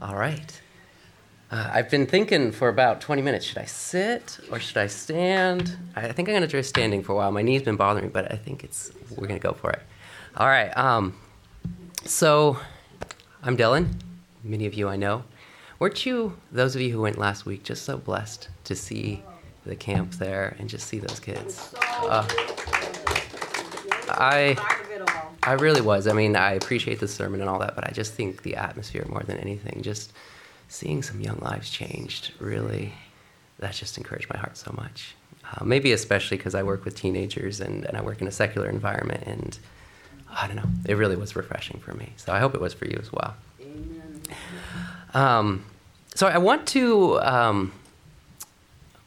All right. Uh, I've been thinking for about 20 minutes should I sit or should I stand? I think I'm going to try standing for a while. My knee's been bothering me, but I think it's we're going to go for it. All right. Um, so I'm Dylan. Many of you I know. Weren't you, those of you who went last week, just so blessed to see the camp there and just see those kids? Uh, I, I really was. I mean, I appreciate the sermon and all that, but I just think the atmosphere more than anything, just seeing some young lives changed, really, that just encouraged my heart so much. Uh, maybe especially because I work with teenagers and, and I work in a secular environment, and I don't know, it really was refreshing for me. So I hope it was for you as well. Um, so I want to. Um,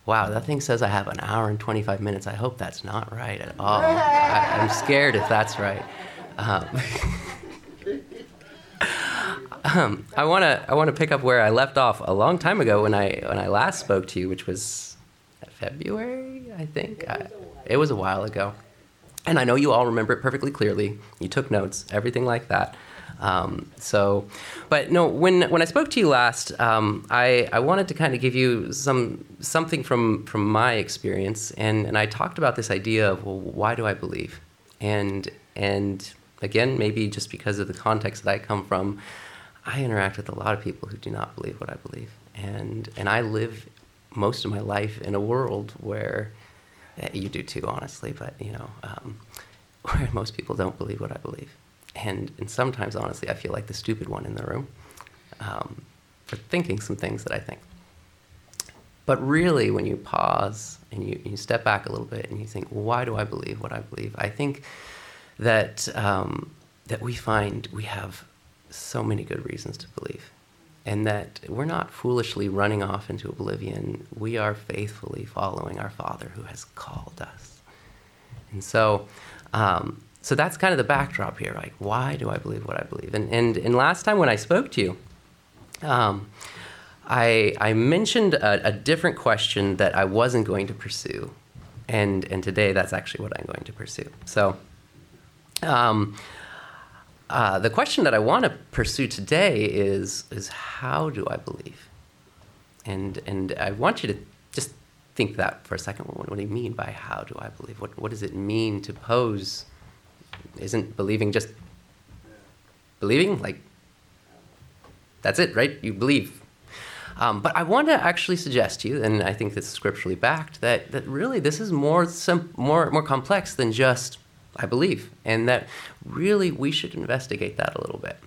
wow, that thing says I have an hour and 25 minutes. I hope that's not right at all. I, am scared if that's right. Um, um, I want to I want to pick up where I left off a long time ago when I when I last spoke to you, which was February, I think. I, it was a while ago, and I know you all remember it perfectly clearly. You took notes, everything like that. Um, so, but no, when when I spoke to you last, um, I I wanted to kind of give you some something from from my experience, and and I talked about this idea of well, why do I believe, and and again, maybe just because of the context that I come from, I interact with a lot of people who do not believe what I believe, and and I live most of my life in a world where eh, you do too, honestly, but you know, um, where most people don't believe what I believe, and and sometimes, honestly, I feel like the stupid one in the room um, for thinking some things that I think. But really, when you pause and you, you step back a little bit and you think, why do I believe what I believe? I think that um, that we find we have so many good reasons to believe, and that we're not foolishly running off into oblivion. We are faithfully following our Father who has called us, and so. Um, so that's kind of the backdrop here. Like, why do I believe what I believe? And and, and last time when I spoke to you, um, I I mentioned a, a different question that I wasn't going to pursue, and and today that's actually what I'm going to pursue. So um, uh, the question that I want to pursue today is is how do I believe? And and I want you to just think that for a second. What, what do you mean by how do I believe? What what does it mean to pose? Isn't believing just believing? Like that's it, right? You believe. Um, but I want to actually suggest to you, and I think this is scripturally backed, that, that really this is more, sim- more, more complex than just I believe, and that really we should investigate that a little bit.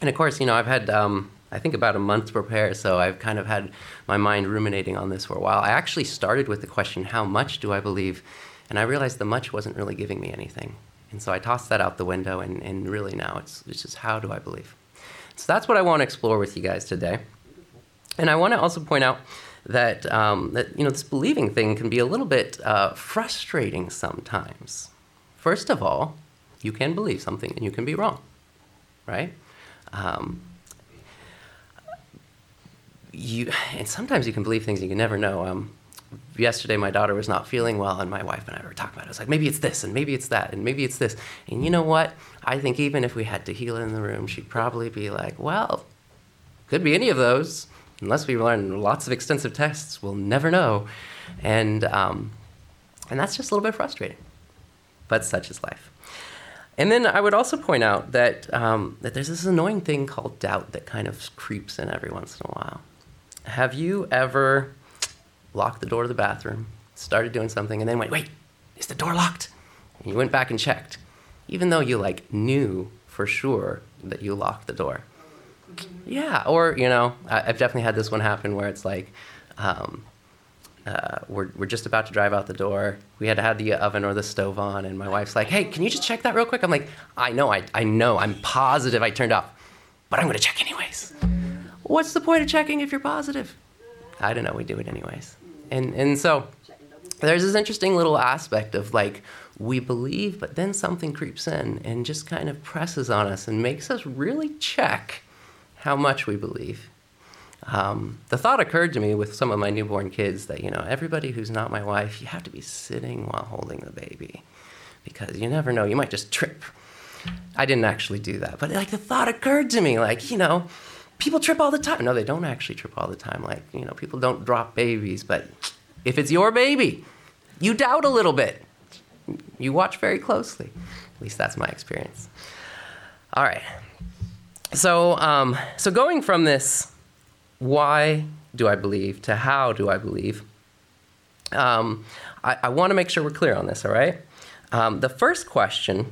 And of course, you know, I've had, um, I think, about a month to prepare, so I've kind of had my mind ruminating on this for a while. I actually started with the question, how much do I believe? And I realized the much wasn't really giving me anything. And so I tossed that out the window, and, and really now it's, it's just how do I believe? So that's what I want to explore with you guys today. And I want to also point out that, um, that you know, this believing thing can be a little bit uh, frustrating sometimes. First of all, you can believe something and you can be wrong, right? Um, you and sometimes you can believe things you can never know. Um, yesterday, my daughter was not feeling well, and my wife and I were talking about it. I was like, maybe it's this, and maybe it's that, and maybe it's this. And you know what? I think even if we had Tehillah in the room, she'd probably be like, well, could be any of those. Unless we learn lots of extensive tests, we'll never know. And um, and that's just a little bit frustrating but such is life. And then I would also point out that, um, that there's this annoying thing called doubt that kind of creeps in every once in a while. Have you ever locked the door to the bathroom, started doing something, and then went, wait, is the door locked? And you went back and checked, even though you like knew for sure that you locked the door. Yeah, or you know, I, have definitely had this one happen where it's like, um, uh, we're, we're just about to drive out the door. We had to have the oven or the stove on, and my wife's like, "Hey, can you just check that real quick?" I'm like, "I know, I, I know, I'm positive I turned off, but I'm to check anyways." What's the point of checking if you're positive? I don't know. We do it anyways, and and so there's this interesting little aspect of like we believe, but then something creeps in and just kind of presses on us and makes us really check how much we believe. Um, the thought occurred to me with some of my newborn kids that, you know, everybody who's not my wife, you have to be sitting while holding the baby because you never know, you might just trip. I didn't actually do that, but like the thought occurred to me, like, you know, people trip all the time. No, they don't actually trip all the time. Like, you know, people don't drop babies, but if it's your baby, you doubt a little bit. You watch very closely. At least that's my experience. All right. So, um, so going from this, why do I believe, to how do I believe, um, I, I want to make sure we're clear on this, all right? Um, the first question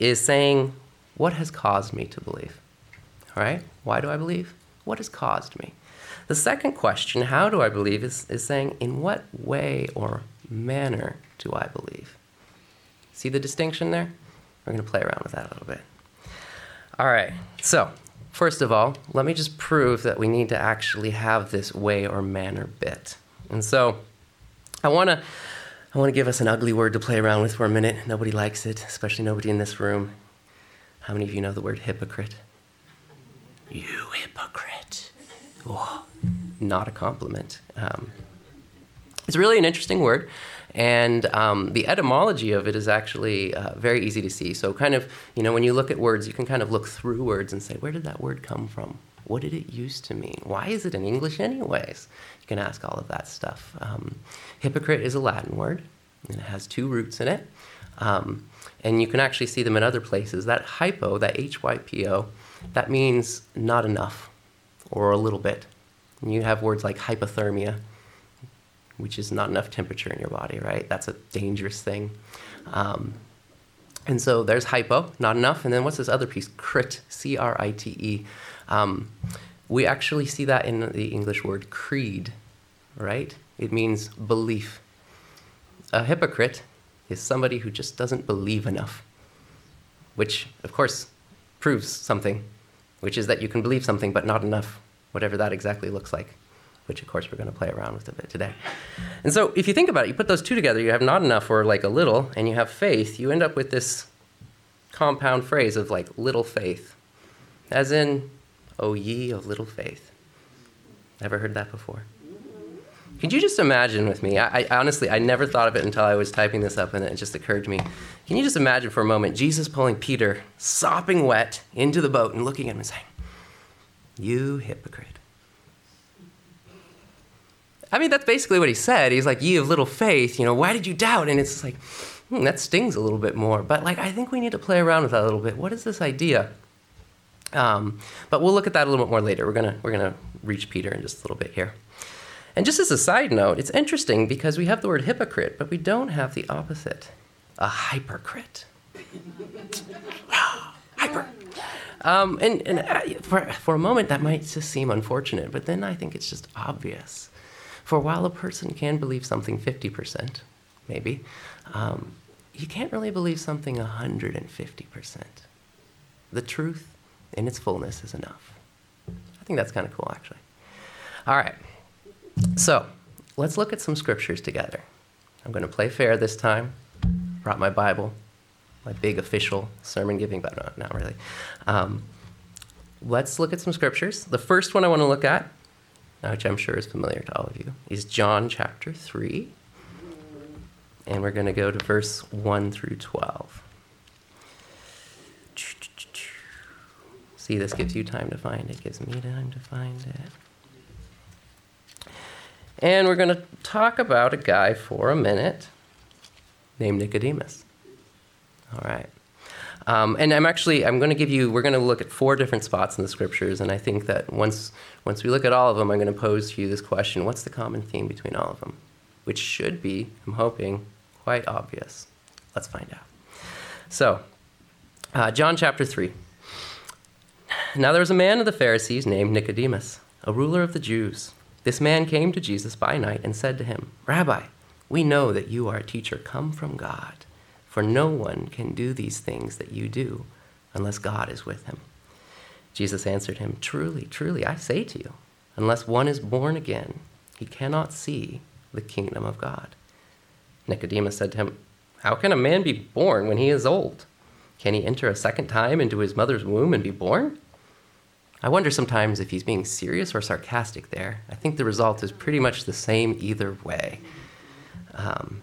is saying, what has caused me to believe? All right? Why do I believe? What has caused me? The second question, how do I believe, is, is saying, in what way or manner do I believe? See the distinction there? We're going to play around with that a little bit. All right, so first of all, let me just prove that we need to actually have this way or manner bit. And so I want to I want to give us an ugly word to play around with for a minute. Nobody likes it, especially nobody in this room. How many of you know the word hypocrite? You hypocrite. Oh, not a compliment. Um, it's really an interesting word, and um, the etymology of it is actually uh, very easy to see. So, kind of, you know, when you look at words, you can kind of look through words and say, where did that word come from? What did it used to mean? Why is it in English, anyways? You can ask all of that stuff. Um, hypocrite is a Latin word, and it has two roots in it. Um, and you can actually see them in other places. That hypo, that H Y P O, that means not enough or a little bit. And you have words like hypothermia, which is not enough temperature in your body, right? That's a dangerous thing. Um, and so there's hypo, not enough. And then what's this other piece? Crit, C R I T E. Um, we actually see that in the English word creed, right? It means belief. A hypocrite is somebody who just doesn't believe enough, which, of course, proves something, which is that you can believe something but not enough, whatever that exactly looks like, which, of course, we're going to play around with a bit today. And so, if you think about it, you put those two together, you have not enough or like a little, and you have faith, you end up with this compound phrase of like little faith, as in O ye of little faith. Never heard that before? Could you just imagine with me? I, I, honestly, I never thought of it until I was typing this up, and it just occurred to me. Can you just imagine for a moment Jesus pulling Peter, sopping wet, into the boat and looking at him and saying, "You hypocrite." I mean, that's basically what he said. He's like, "Ye of little faith, you know, why did you doubt?" And it's like, hmm, that stings a little bit more. But like, I think we need to play around with that a little bit. What is this idea? Um, but we'll look at that a little bit more later. We're gonna we're gonna reach Peter in just a little bit here. And just as a side note, it's interesting because we have the word hypocrite, but we don't have the opposite, a hypercrite. Hyper. Um, and and uh, for, for a moment, that might just seem unfortunate, but then I think it's just obvious. For while a person can believe something 50%, maybe, um, you can't really believe something 150%. The truth in its fullness is enough. I think that's kind of cool, actually. All right. So let's look at some scriptures together. I'm going to play fair this time. Brought my Bible, my big official sermon giving, but no, not really. Um, let's look at some scriptures. The first one I want to look at, Uh, which I'm sure is familiar to all of you, is John chapter 3. And we're going to go to verse 1 through 12. See, this gives you time to find it, gives me time to find it. And we're going to talk about a guy for a minute named Nicodemus. All right. Um, and I'm actually I'm going to give you we're going to look at four different spots in the scriptures, and I think that once once we look at all of them, I'm going to pose to you this question: What's the common theme between all of them? Which should be, I'm hoping, quite obvious. Let's find out. So, uh, John chapter three. Now there was a man of the Pharisees named Nicodemus, a ruler of the Jews. This man came to Jesus by night and said to him, Rabbi, we know that you are a teacher come from God, for no one can do these things that you do unless God is with him. Jesus answered him, Truly, truly, I say to you, unless one is born again, he cannot see the kingdom of God. Nicodemus said to him, How can a man be born when he is old? Can he enter a second time into his mother's womb and be born? I wonder sometimes if he's being serious or sarcastic there. I think the result is pretty much the same either way. Um,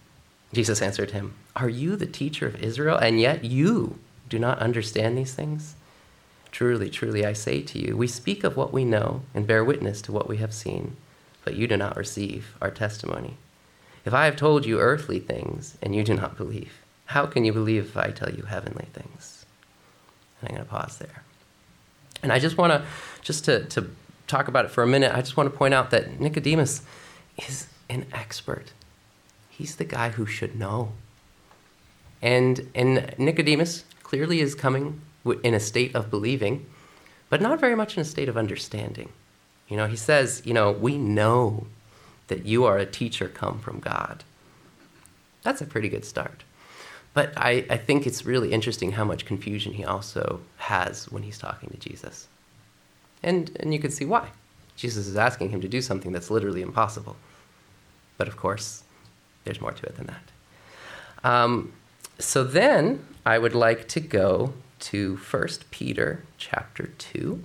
Jesus answered him, Are you the teacher of Israel, and yet you do not understand these things? Truly, truly, I say to you, we speak of what we know and bear witness to what we have seen, but you do not receive our testimony. If I have told you earthly things and you do not believe, how can you believe if I tell you heavenly things? And I'm going to pause there. And I just want to, just to, to talk about it for a minute, I just want to point out that Nicodemus is an expert. He's the guy who should know. And, and Nicodemus clearly is coming in a state of believing, but not very much in a state of understanding. You know, he says, you know, we know that you are a teacher come from God. That's a pretty good start. But I, I think it's really interesting how much confusion he also has when he's talking to Jesus. And, and you can see why. Jesus is asking him to do something that's literally impossible. But of course, there's more to it than that. Um, so then I would like to go to 1 Peter chapter 2.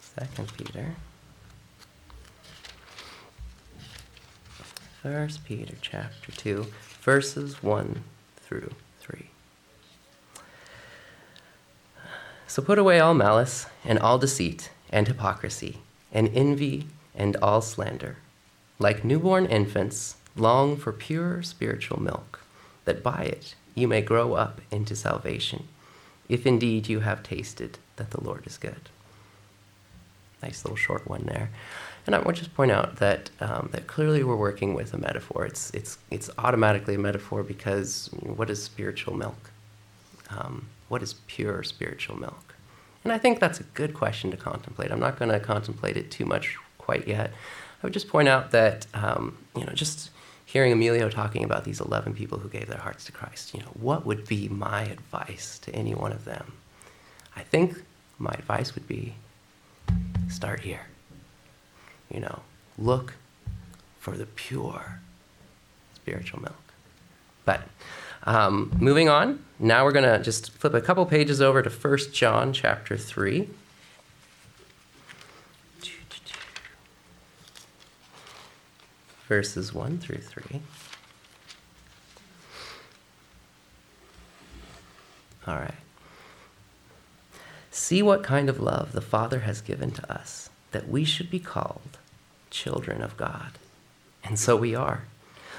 Second Peter. First Peter chapter 2, verses 1 through 3. So put away all malice and all deceit and hypocrisy and envy and all slander. Like newborn infants, long for pure spiritual milk, that by it you may grow up into salvation, if indeed you have tasted that the Lord is good. Nice little short one there. And I want to just point out that, um, that clearly we're working with a metaphor. It's, it's, it's automatically a metaphor because what is spiritual milk? Um, what is pure spiritual milk? And I think that's a good question to contemplate. I'm not going to contemplate it too much quite yet. I would just point out that, um, you know, just hearing Emilio talking about these 11 people who gave their hearts to Christ, you know, what would be my advice to any one of them? I think my advice would be start here. You know, look for the pure spiritual milk. But um, moving on, now we're going to just flip a couple pages over to 1 John chapter 3. Verses 1 through 3. All right. See what kind of love the Father has given to us, that we should be called children of God. And so we are.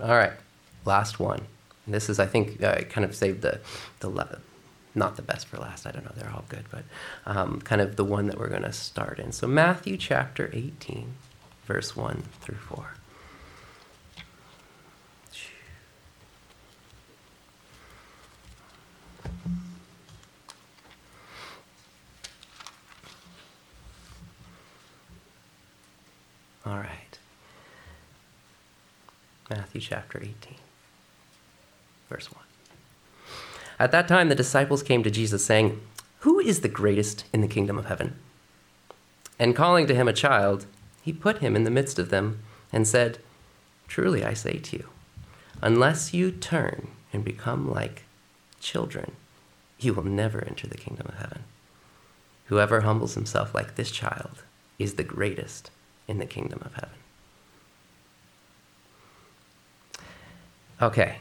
All right, last one. This is, I think, uh, kind of saved the, the le- not the best for last. I don't know, they're all good, but um, kind of the one that we're going to start in. So, Matthew chapter 18, verse 1 through 4. All right. Matthew chapter 18, verse 1. At that time, the disciples came to Jesus, saying, Who is the greatest in the kingdom of heaven? And calling to him a child, he put him in the midst of them and said, Truly I say to you, unless you turn and become like children, you will never enter the kingdom of heaven. Whoever humbles himself like this child is the greatest in the kingdom of heaven. Okay,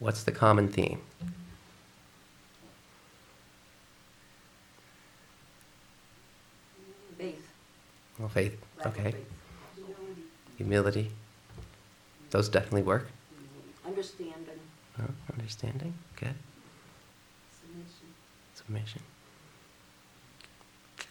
what's the common theme? Faith. Well, faith. Lack Okay. faith. Humility. Those definitely work. Understanding. Oh, understanding. Good. Submission. Submission.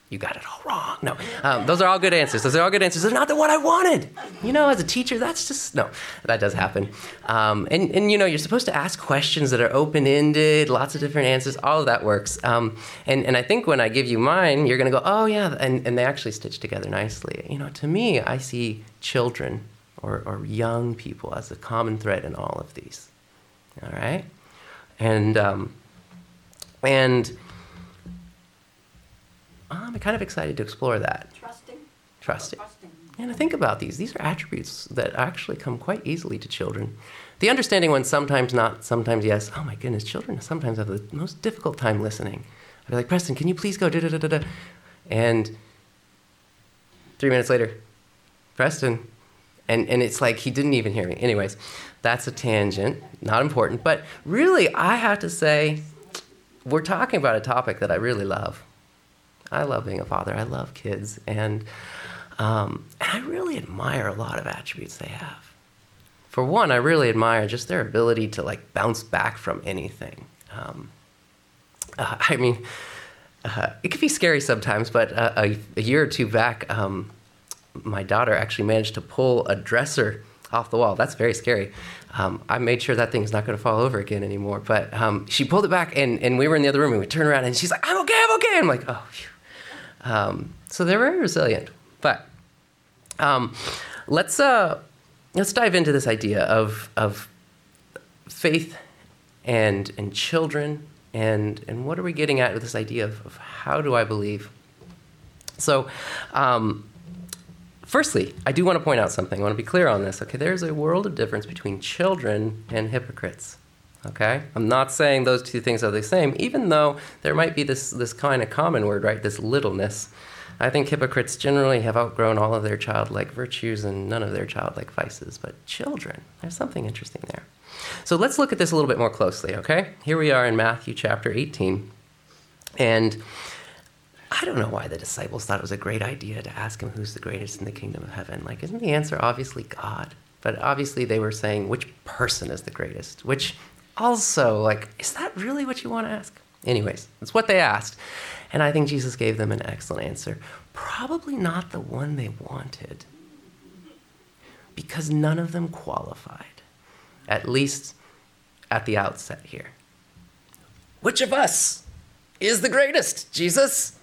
You got it all wrong. No, um, those are all good answers. Those are all good answers. They're not the one I wanted. You know, as a teacher, that's just no. That does happen. Um, and and you know, you're supposed to ask questions that are open ended, lots of different answers. All of that works. Um, and and I think when I give you mine, you're gonna go, oh yeah, and and they actually stitch together nicely. You know, to me, I see children or or young people as a common thread in all of these. All right, and um, and I'm kind of excited to explore that. Trusting. Trusting. Trusting. And I think about these. These are attributes that actually come quite easily to children. The understanding one, sometimes not, sometimes yes. Oh my goodness, children sometimes have the most difficult time listening. I'd be like, Preston, can you please go? Da, da, da, da. And three minutes later, Preston. And, and it's like he didn't even hear me. Anyways, that's a tangent, not important. But really, I have to say, we're talking about a topic that I really love. I love being a father. I love kids, and um, and I really admire a lot of attributes they have. For one, I really admire just their ability to like bounce back from anything. Um, uh, I mean, uh, it can be scary sometimes, but uh, a, a, year or two back, um, my daughter actually managed to pull a dresser off the wall. That's very scary. Um, I made sure that thing's not going to fall over again anymore. But um, she pulled it back, and, and we were in the other room, and we turned around, and she's like, "I'm okay, I'm okay." I'm like, "Oh." Phew. Um, so they're very resilient. But um, let's uh, let's dive into this idea of of faith and and children and and what are we getting at with this idea of, of how do I believe? So. Um, firstly, I do want to point out something. I want to be clear on this. Okay, there's a world of difference between children and hypocrites. Okay? I'm not saying those two things are the same, even though there might be this, this kind of common word, right? This littleness. I think hypocrites generally have outgrown all of their childlike virtues and none of their childlike vices. But children, there's something interesting there. So let's look at this a little bit more closely, okay? Here we are in Matthew chapter 18. And I don't know why the disciples thought it was a great idea to ask him who's the greatest in the kingdom of heaven. Like, isn't the answer obviously God? But obviously, they were saying which person is the greatest, which also, like, is that really what you want to ask? Anyways, it's what they asked. And I think Jesus gave them an excellent answer. Probably not the one they wanted, because none of them qualified, at least at the outset here. Which of us is the greatest, Jesus?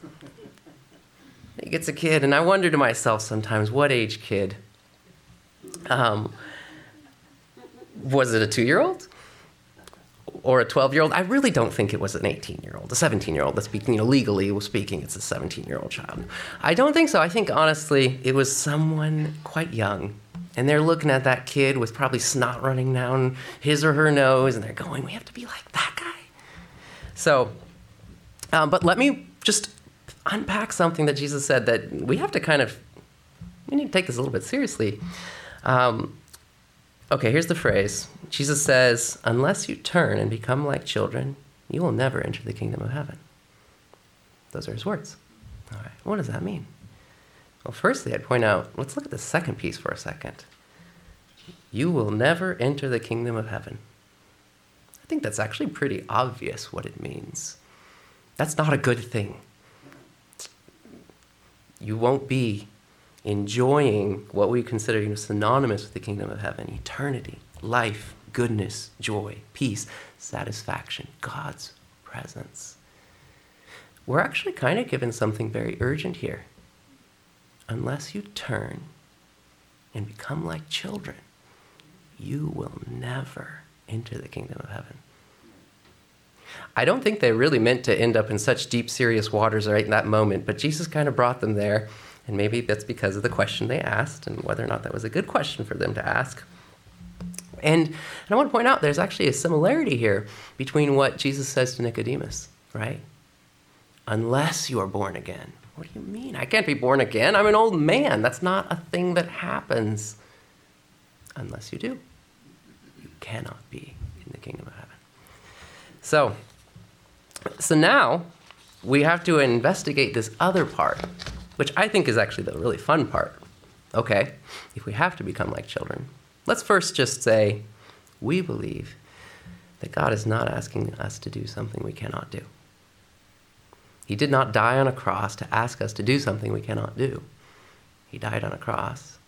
He gets a kid, and I wonder to myself sometimes, what age kid? Um, was it a two year old? Or a 12 year old. I really don't think it was an 18 year old, a 17 year old. Speak, you know, legally speaking, it's a 17 year old child. I don't think so. I think honestly, it was someone quite young. And they're looking at that kid with probably snot running down his or her nose, and they're going, We have to be like that guy. So, um, but let me just unpack something that Jesus said that we have to kind of, we need to take this a little bit seriously. Um, Okay, here's the phrase Jesus says, Unless you turn and become like children, you will never enter the kingdom of heaven. Those are his words. All right, what does that mean? Well, firstly, I'd point out, let's look at the second piece for a second. You will never enter the kingdom of heaven. I think that's actually pretty obvious what it means. That's not a good thing. You won't be enjoying what we consider you know, synonymous with the kingdom of heaven eternity, life, goodness, joy, peace, satisfaction, God's presence. We're actually kind of given something very urgent here. Unless you turn and become like children, you will never enter the kingdom of heaven. I don't think they really meant to end up in such deep, serious waters right in that moment, but Jesus kind of brought them there and maybe that's because of the question they asked and whether or not that was a good question for them to ask. And, and I want to point out there's actually a similarity here between what Jesus says to Nicodemus, right? Unless you are born again. What do you mean? I can't be born again. I'm an old man. That's not a thing that happens unless you do. You cannot be in the kingdom of heaven. So, so now we have to investigate this other part which I think is actually the really fun part. Okay, if we have to become like children, Let's first just say we believe that God is not asking us to do something we cannot do. He did not die on a cross to ask us to do something we cannot do. He died on a cross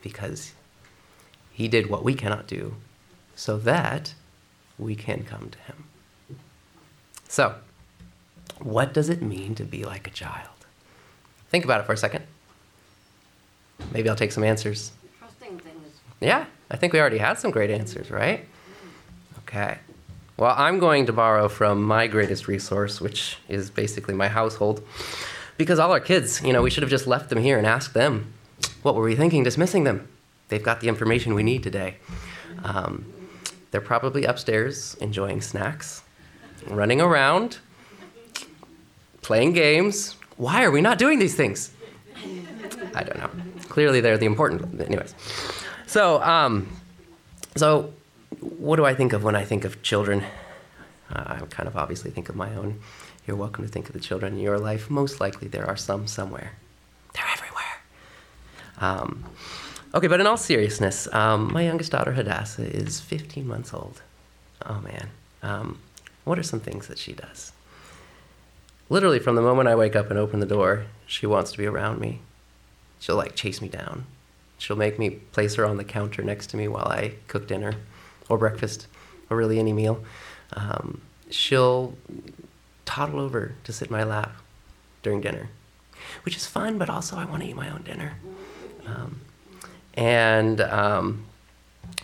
because he did what we cannot do so that we can come to him. So, what does it mean to be like a child? Think about it for a second. Maybe I'll take some answers. Yeah, I think we already had some great answers, right? Okay. Well, I'm going to borrow from my greatest resource, which is basically my household, because all our kids, you know, we should have just left them here and asked them, what were we thinking dismissing them? They've got the information we need today. Um, they're probably upstairs enjoying snacks, running around, playing games. Why are we not doing these things? I don't know. Clearly, they're the important. Anyways, so um, so what do I think of when I think of children? Uh, I kind of obviously think of my own. You're welcome to think of the children in your life. Most likely, there are some somewhere. They're everywhere. Um, okay, but in all seriousness, um, my youngest daughter Hadassah is 15 months old. Oh man, um, what are some things that she does? Literally, from the moment I wake up and open the door, she wants to be around me. She'll like chase me down. She'll make me place her on the counter next to me while I cook dinner or breakfast or really any meal. Um, she'll toddle over to sit in my lap during dinner, which is fun, but also I want to eat my own dinner. Um, and um,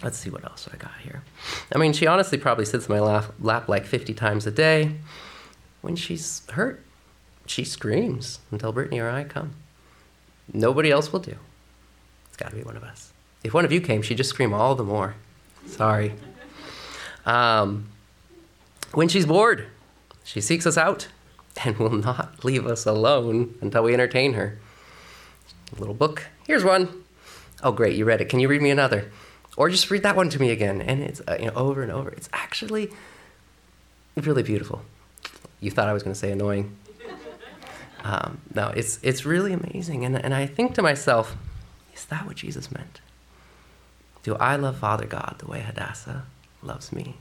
let's see what else I got here. I mean, she honestly probably sits in my lap, lap like 50 times a day. When she's hurt, she screams until Brittany or I come. Nobody else will do. It's got to be one of us. If one of you came, she'd just scream all the more. Sorry. Um, when she's bored, she seeks us out and will not leave us alone until we entertain her. A little book. Here's one. Oh, great, you read it. Can you read me another? Or just read that one to me again. And it's uh, you know over and over. It's actually really beautiful. You thought I was going to say annoying. Um, no, it's it's really amazing. And and I think to myself, is that what Jesus meant? Do I love Father God the way Hadassah loves me?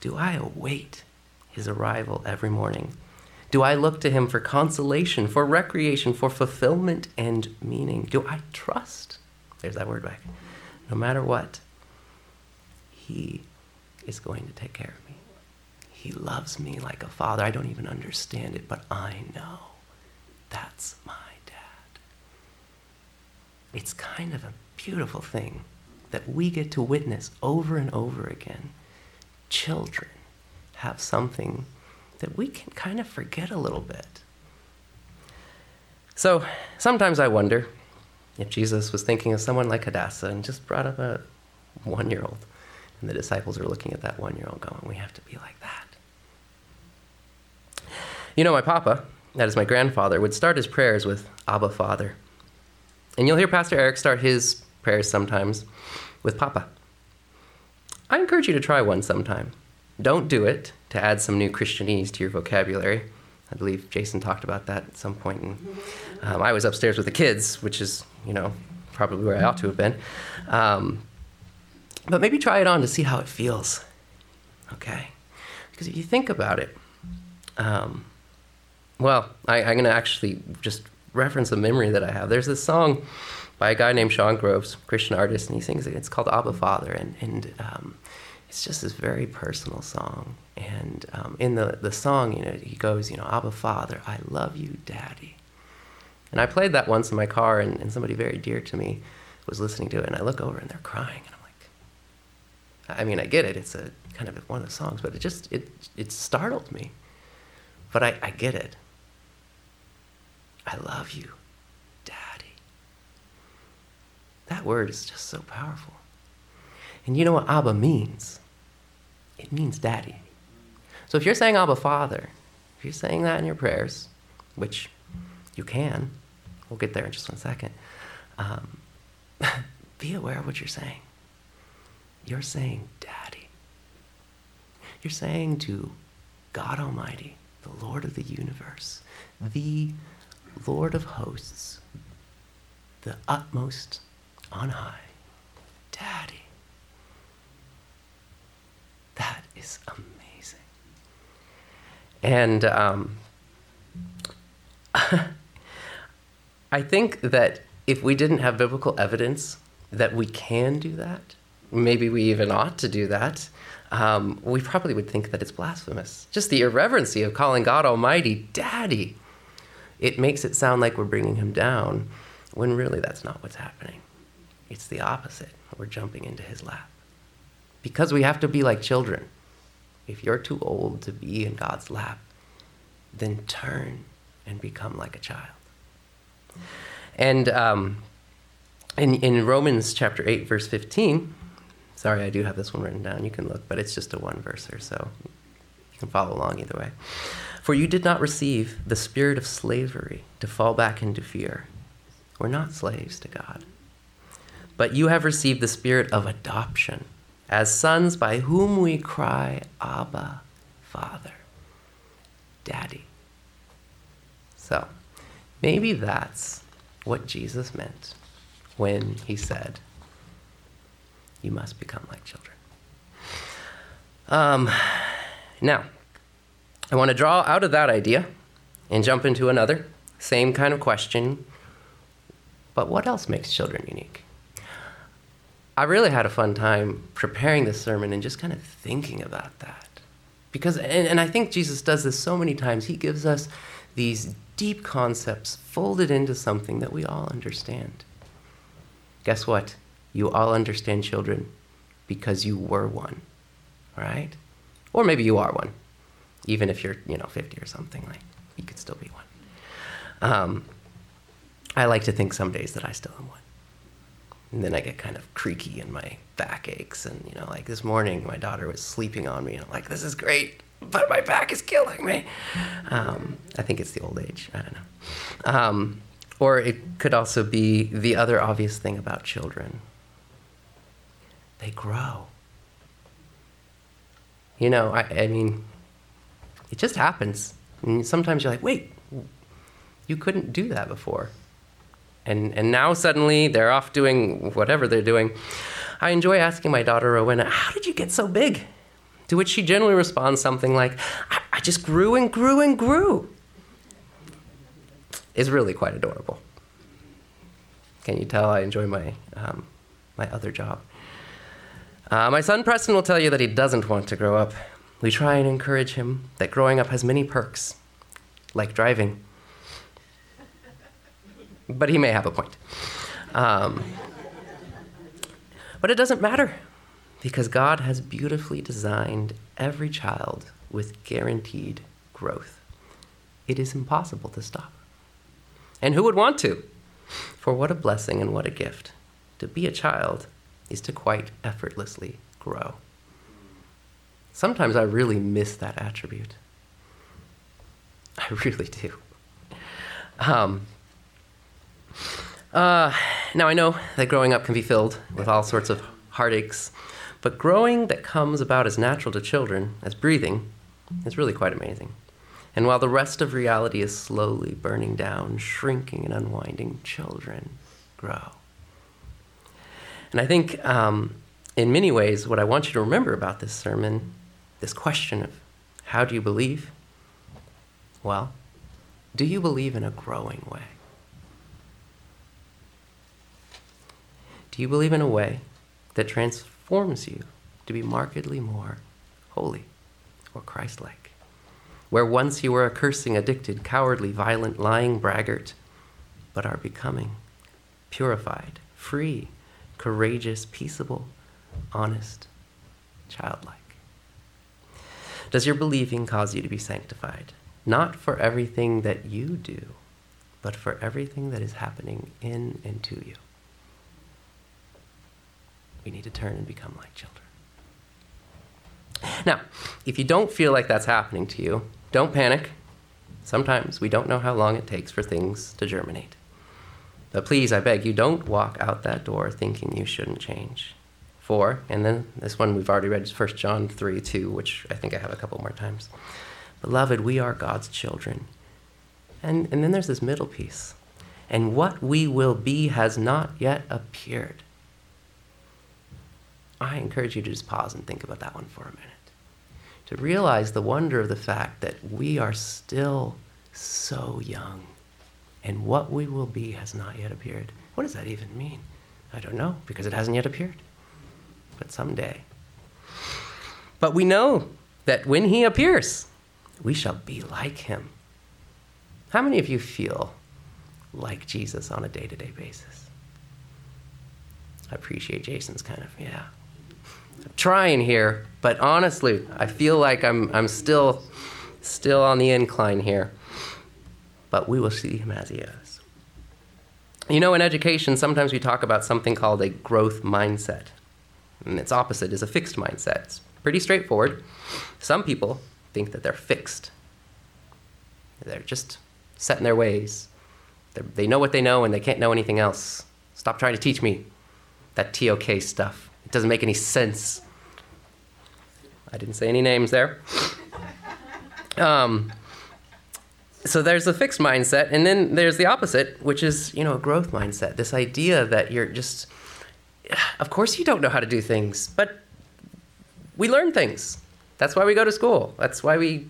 Do I await his arrival every morning? Do I look to him for consolation, for recreation, for fulfillment and meaning? Do I trust? There's that word back. No matter what, he is going to take care of me. He loves me like a father. I don't even understand it, but I know that's my dad. It's kind of a beautiful thing that we get to witness over and over again. Children have something that we can kind of forget a little bit. So sometimes I wonder if Jesus was thinking of someone like Hadassah and just brought up a one year old. And the disciples are looking at that one year old going, We have to be like that. You know, my papa, that is my grandfather, would start his prayers with Abba Father. And you'll hear Pastor Eric start his prayers sometimes with Papa. I encourage you to try one sometime. Don't do it to add some new Christianese to your vocabulary. I believe Jason talked about that at some point. And, um, I was upstairs with the kids, which is, you know, probably where I ought to have been. Um, but maybe try it on to see how it feels. Okay? Because if you think about it, um, well, I, I'm going to actually just reference a memory that I have. There's this song by a guy named Sean Groves, Christian artist, and he sings it. It's called Abba Father, and, and um, it's just this very personal song. And um, in the, the song, you know, he goes, you know, Abba Father, I love you, Daddy. And I played that once in my car, and, and somebody very dear to me was listening to it, and I look over and they're crying, and I'm like, I mean, I get it. It's a kind of one of the songs, but it just it it startled me. But I, I get it. I love you, Daddy. That word is just so powerful. And you know what Abba means? It means daddy. So if you're saying Abba Father, if you're saying that in your prayers, which you can, we'll get there in just one second, um, be aware of what you're saying. You're saying daddy. You're saying to God Almighty, the Lord of the universe, the Lord of hosts, the utmost on high, Daddy. That is amazing. And um, I think that if we didn't have biblical evidence that we can do that, maybe we even ought to do that, um, we probably would think that it's blasphemous. Just the irreverency of calling God Almighty Daddy. It makes it sound like we're bringing him down, when really that's not what's happening. It's the opposite. We're jumping into his lap. Because we have to be like children. If you're too old to be in God's lap, then turn and become like a child. And um, in, in Romans chapter 8, verse 15, sorry, I do have this one written down. You can look, but it's just a one verser, so you can follow along either way. For you did not receive the spirit of slavery to fall back into fear. We're not slaves to God. But you have received the spirit of adoption as sons by whom we cry, Abba, Father, Daddy. So, maybe that's what Jesus meant when he said, You must become like children. Um, now, I want to draw out of that idea and jump into another, same kind of question. But what else makes children unique? I really had a fun time preparing this sermon and just kind of thinking about that. Because, and, and I think Jesus does this so many times, he gives us these deep concepts folded into something that we all understand. Guess what? You all understand children because you were one, right? Or maybe you are one, even if you're, you know, 50 or something, like, you could still be one. Um, I like to think some days that I still am one. And then I get kind of creaky and my back aches. And, you know, like this morning, my daughter was sleeping on me. And I'm like, this is great, but my back is killing me. Um, I think it's the old age. I don't know. Um, or it could also be the other obvious thing about children they grow. You know, I, I mean, it just happens. And sometimes you're like, wait, you couldn't do that before and and now suddenly they're off doing whatever they're doing. I enjoy asking my daughter Rowena, "How did you get so big?" To which she generally responds something like, "I, I just grew and grew and grew." Is really quite adorable. Can you tell I enjoy my um, my other job? Uh, my son Preston will tell you that he doesn't want to grow up. We try and encourage him that growing up has many perks, like driving but he may have a point. Um, but it doesn't matter because God has beautifully designed every child with guaranteed growth. It is impossible to stop. And who would want to? For what a blessing and what a gift. To be a child is to quite effortlessly grow. Sometimes I really miss that attribute. I really do. Um, uh, now, I know that growing up can be filled with all sorts of heartaches, but growing that comes about as natural to children as breathing is really quite amazing. And while the rest of reality is slowly burning down, shrinking, and unwinding, children grow. And I think, um, in many ways, what I want you to remember about this sermon, this question of how do you believe? Well, do you believe in a growing way? Do you believe in a way that transforms you to be markedly more holy or Christ like? Where once you were a cursing, addicted, cowardly, violent, lying braggart, but are becoming purified, free, courageous, peaceable, honest, childlike? Does your believing cause you to be sanctified? Not for everything that you do, but for everything that is happening in and to you. We need to turn and become like children. Now, if you don't feel like that's happening to you, don't panic. Sometimes we don't know how long it takes for things to germinate. But please, I beg you, don't walk out that door thinking you shouldn't change. For, and then this one we've already read, is 1 John 3 2, which I think I have a couple more times. Beloved, we are God's children. And, and then there's this middle piece. And what we will be has not yet appeared I encourage you to just pause and think about that one for a minute. To realize the wonder of the fact that we are still so young and what we will be has not yet appeared. What does that even mean? I don't know because it hasn't yet appeared. But someday. But we know that when he appears, we shall be like him. How many of you feel like Jesus on a day to day basis? I appreciate Jason's kind of, yeah. I'm trying here, but honestly, I feel like I'm, I'm still, still on the incline here. But we will see him as he is. You know, in education, sometimes we talk about something called a growth mindset. And its opposite is a fixed mindset. It's pretty straightforward. Some people think that they're fixed, they're just set in their ways. They're, they know what they know and they can't know anything else. Stop trying to teach me that TOK stuff. It doesn't make any sense. I didn't say any names there. Um, so there's a fixed mindset, and then there's the opposite, which is you know a growth mindset. This idea that you're just, of course, you don't know how to do things, but we learn things. That's why we go to school. That's why we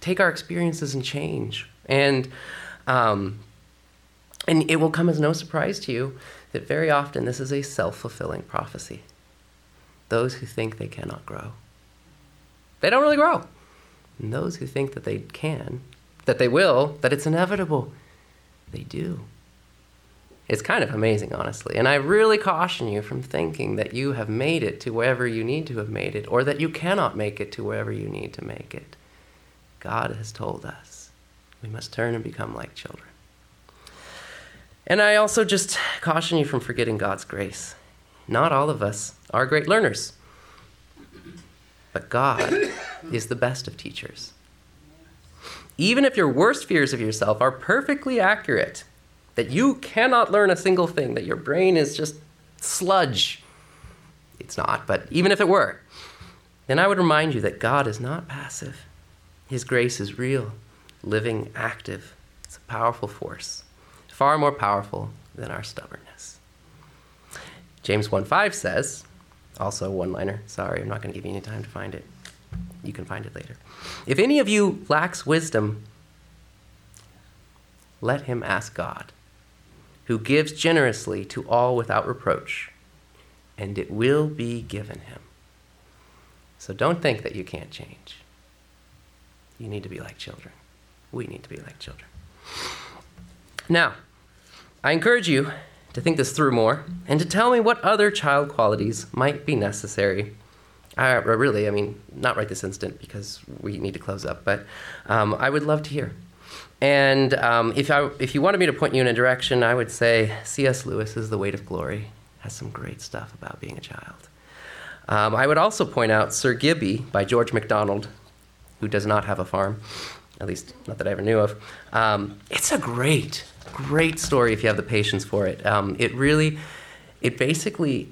take our experiences and change. And um, and it will come as no surprise to you that very often this is a self fulfilling prophecy. Those who think they cannot grow, they don't really grow. And those who think that they can, that they will, that it's inevitable, they do. It's kind of amazing, honestly. And I really caution you from thinking that you have made it to wherever you need to have made it, or that you cannot make it to wherever you need to make it. God has told us we must turn and become like children. And I also just caution you from forgetting God's grace. Not all of us are great learners, but God is the best of teachers. Even if your worst fears of yourself are perfectly accurate, that you cannot learn a single thing, that your brain is just sludge, it's not, but even if it were, then I would remind you that God is not passive. His grace is real, living, active. It's a powerful force, far more powerful than our stubbornness. James 1:5 says, also one liner. Sorry, I'm not going to give you any time to find it. You can find it later. If any of you lacks wisdom, let him ask God, who gives generously to all without reproach, and it will be given him. So don't think that you can't change. You need to be like children. We need to be like children. Now, I encourage you to think this through more and to tell me what other child qualities might be necessary. Really, I mean, not right this instant because we need to close up, but um, I would love to hear. And um, if, I, if you wanted me to point you in a direction, I would say C.S. Lewis's The Weight of Glory has some great stuff about being a child. Um, I would also point out Sir Gibbie by George MacDonald, who does not have a farm, at least not that I ever knew of. Um, it's a great, great story if you have the patience for it. Um, it really, it basically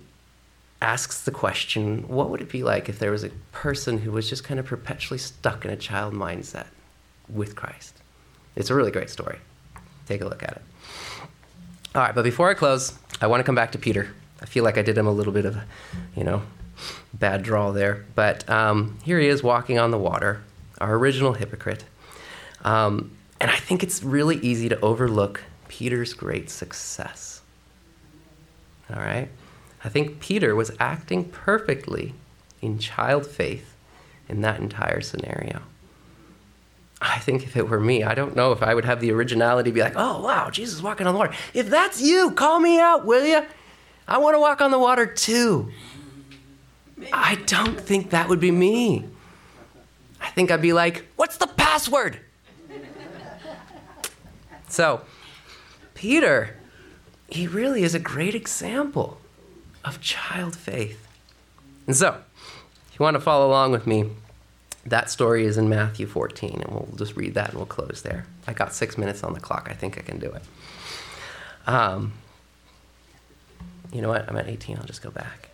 asks the question what would it be like if there was a person who was just kind of perpetually stuck in a child mindset with Christ? It's a really great story. Take a look at it. All right, but before I close, I want to come back to Peter. I feel like I did him a little bit of, you know, bad draw there. But um, here he is walking on the water, our original hypocrite. Um, and I think it's really easy to overlook Peter's great success. All right? I think Peter was acting perfectly in child faith in that entire scenario. I think if it were me, I don't know if I would have the originality to be like, oh, wow, Jesus walking on the water. If that's you, call me out, will you? I want to walk on the water too. I don't think that would be me. I think I'd be like, what's the password? so, Peter, he really is a great example of child faith. And so, if you want to follow along with me, that story is in Matthew 14, and we'll just read that and we'll close there. I got six minutes on the clock. I think I can do it. Um, you know what? I'm at 18. I'll just go back.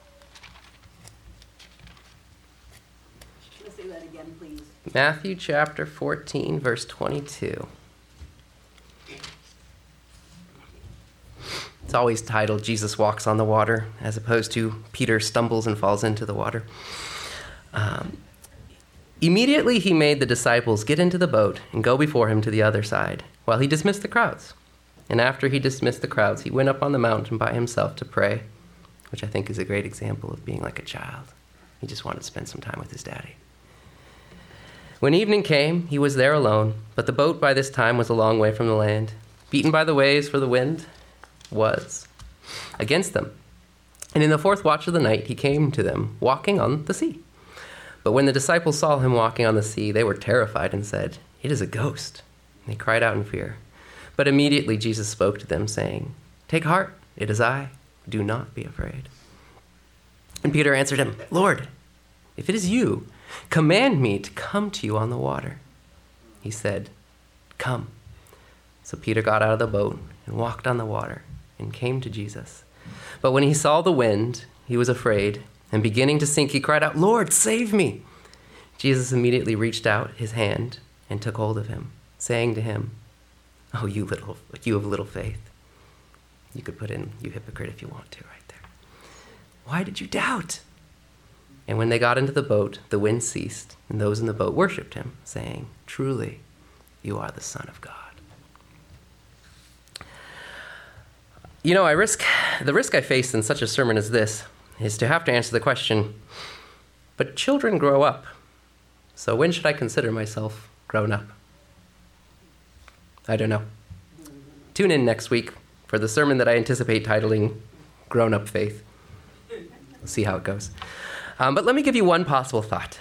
Matthew chapter 14, verse 22. It's always titled Jesus Walks on the Water, as opposed to Peter stumbles and falls into the water. Um, immediately he made the disciples get into the boat and go before him to the other side, while he dismissed the crowds. And after he dismissed the crowds, he went up on the mountain by himself to pray, which I think is a great example of being like a child. He just wanted to spend some time with his daddy. When evening came, he was there alone, but the boat by this time was a long way from the land, beaten by the waves, for the wind was against them. And in the fourth watch of the night, he came to them, walking on the sea. But when the disciples saw him walking on the sea, they were terrified and said, It is a ghost. And they cried out in fear. But immediately Jesus spoke to them, saying, Take heart, it is I. Do not be afraid. And Peter answered him, Lord, if it is you, command me to come to you on the water. He said, Come. So Peter got out of the boat and walked on the water and came to Jesus. But when he saw the wind, he was afraid, and beginning to sink, he cried out, Lord, save me. Jesus immediately reached out his hand and took hold of him, saying to him, Oh, you little, you of little faith. You could put in, you hypocrite, if you want to, right there. Why did you doubt? And when they got into the boat, the wind ceased, and those in the boat worshipped him, saying, Truly, you are the Son of God. You know, I risk the risk I face in such a sermon as this is to have to answer the question, but children grow up. So when should I consider myself grown up? I don't know. Tune in next week for the sermon that I anticipate titling Grown Up Faith. We'll see how it goes. Um, but let me give you one possible thought.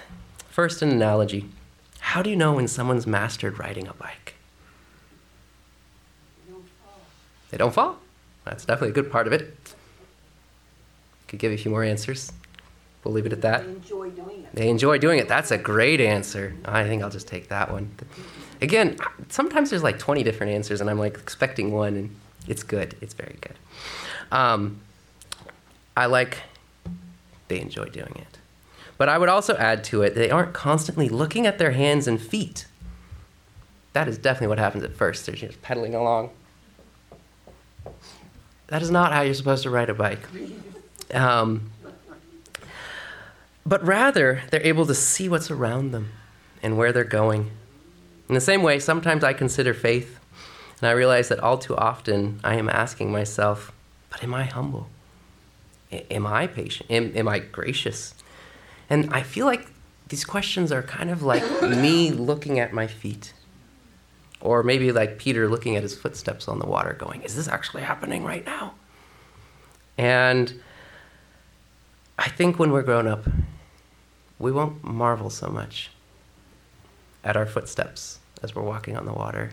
First, an analogy. How do you know when someone's mastered riding a bike? They don't fall. That's definitely a good part of it. Could give you a few more answers. We'll leave it at that. They enjoy doing it. They enjoy doing it. That's a great answer. I think I'll just take that one. Again, sometimes there's like 20 different answers, and I'm like expecting one, and it's good. It's very good. Um, I like they enjoy doing it. But I would also add to it, they aren't constantly looking at their hands and feet. That is definitely what happens at first. They're just pedaling along. That is not how you're supposed to ride a bike. Um, but rather, they're able to see what's around them and where they're going. In the same way, sometimes I consider faith, and I realize that all too often I am asking myself, but am I humble? A- Am I patient? Am, am I gracious? And I feel like these questions are kind of like me looking at my feet. Or maybe like Peter looking at his footsteps on the water, going, Is this actually happening right now? And I think when we're grown up, we won't marvel so much at our footsteps as we're walking on the water.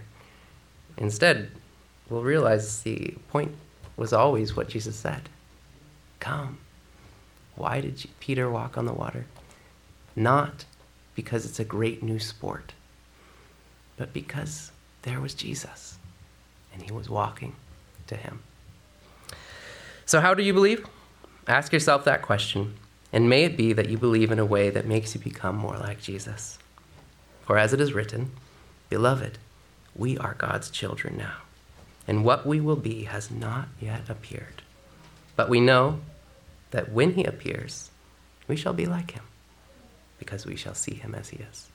Instead, we'll realize the point was always what Jesus said Come. Why did Peter walk on the water? Not because it's a great new sport, but because there was Jesus and he was walking to him. So, how do you believe? Ask yourself that question, and may it be that you believe in a way that makes you become more like Jesus. For as it is written, Beloved, we are God's children now, and what we will be has not yet appeared. But we know that when he appears, we shall be like him, because we shall see him as he is.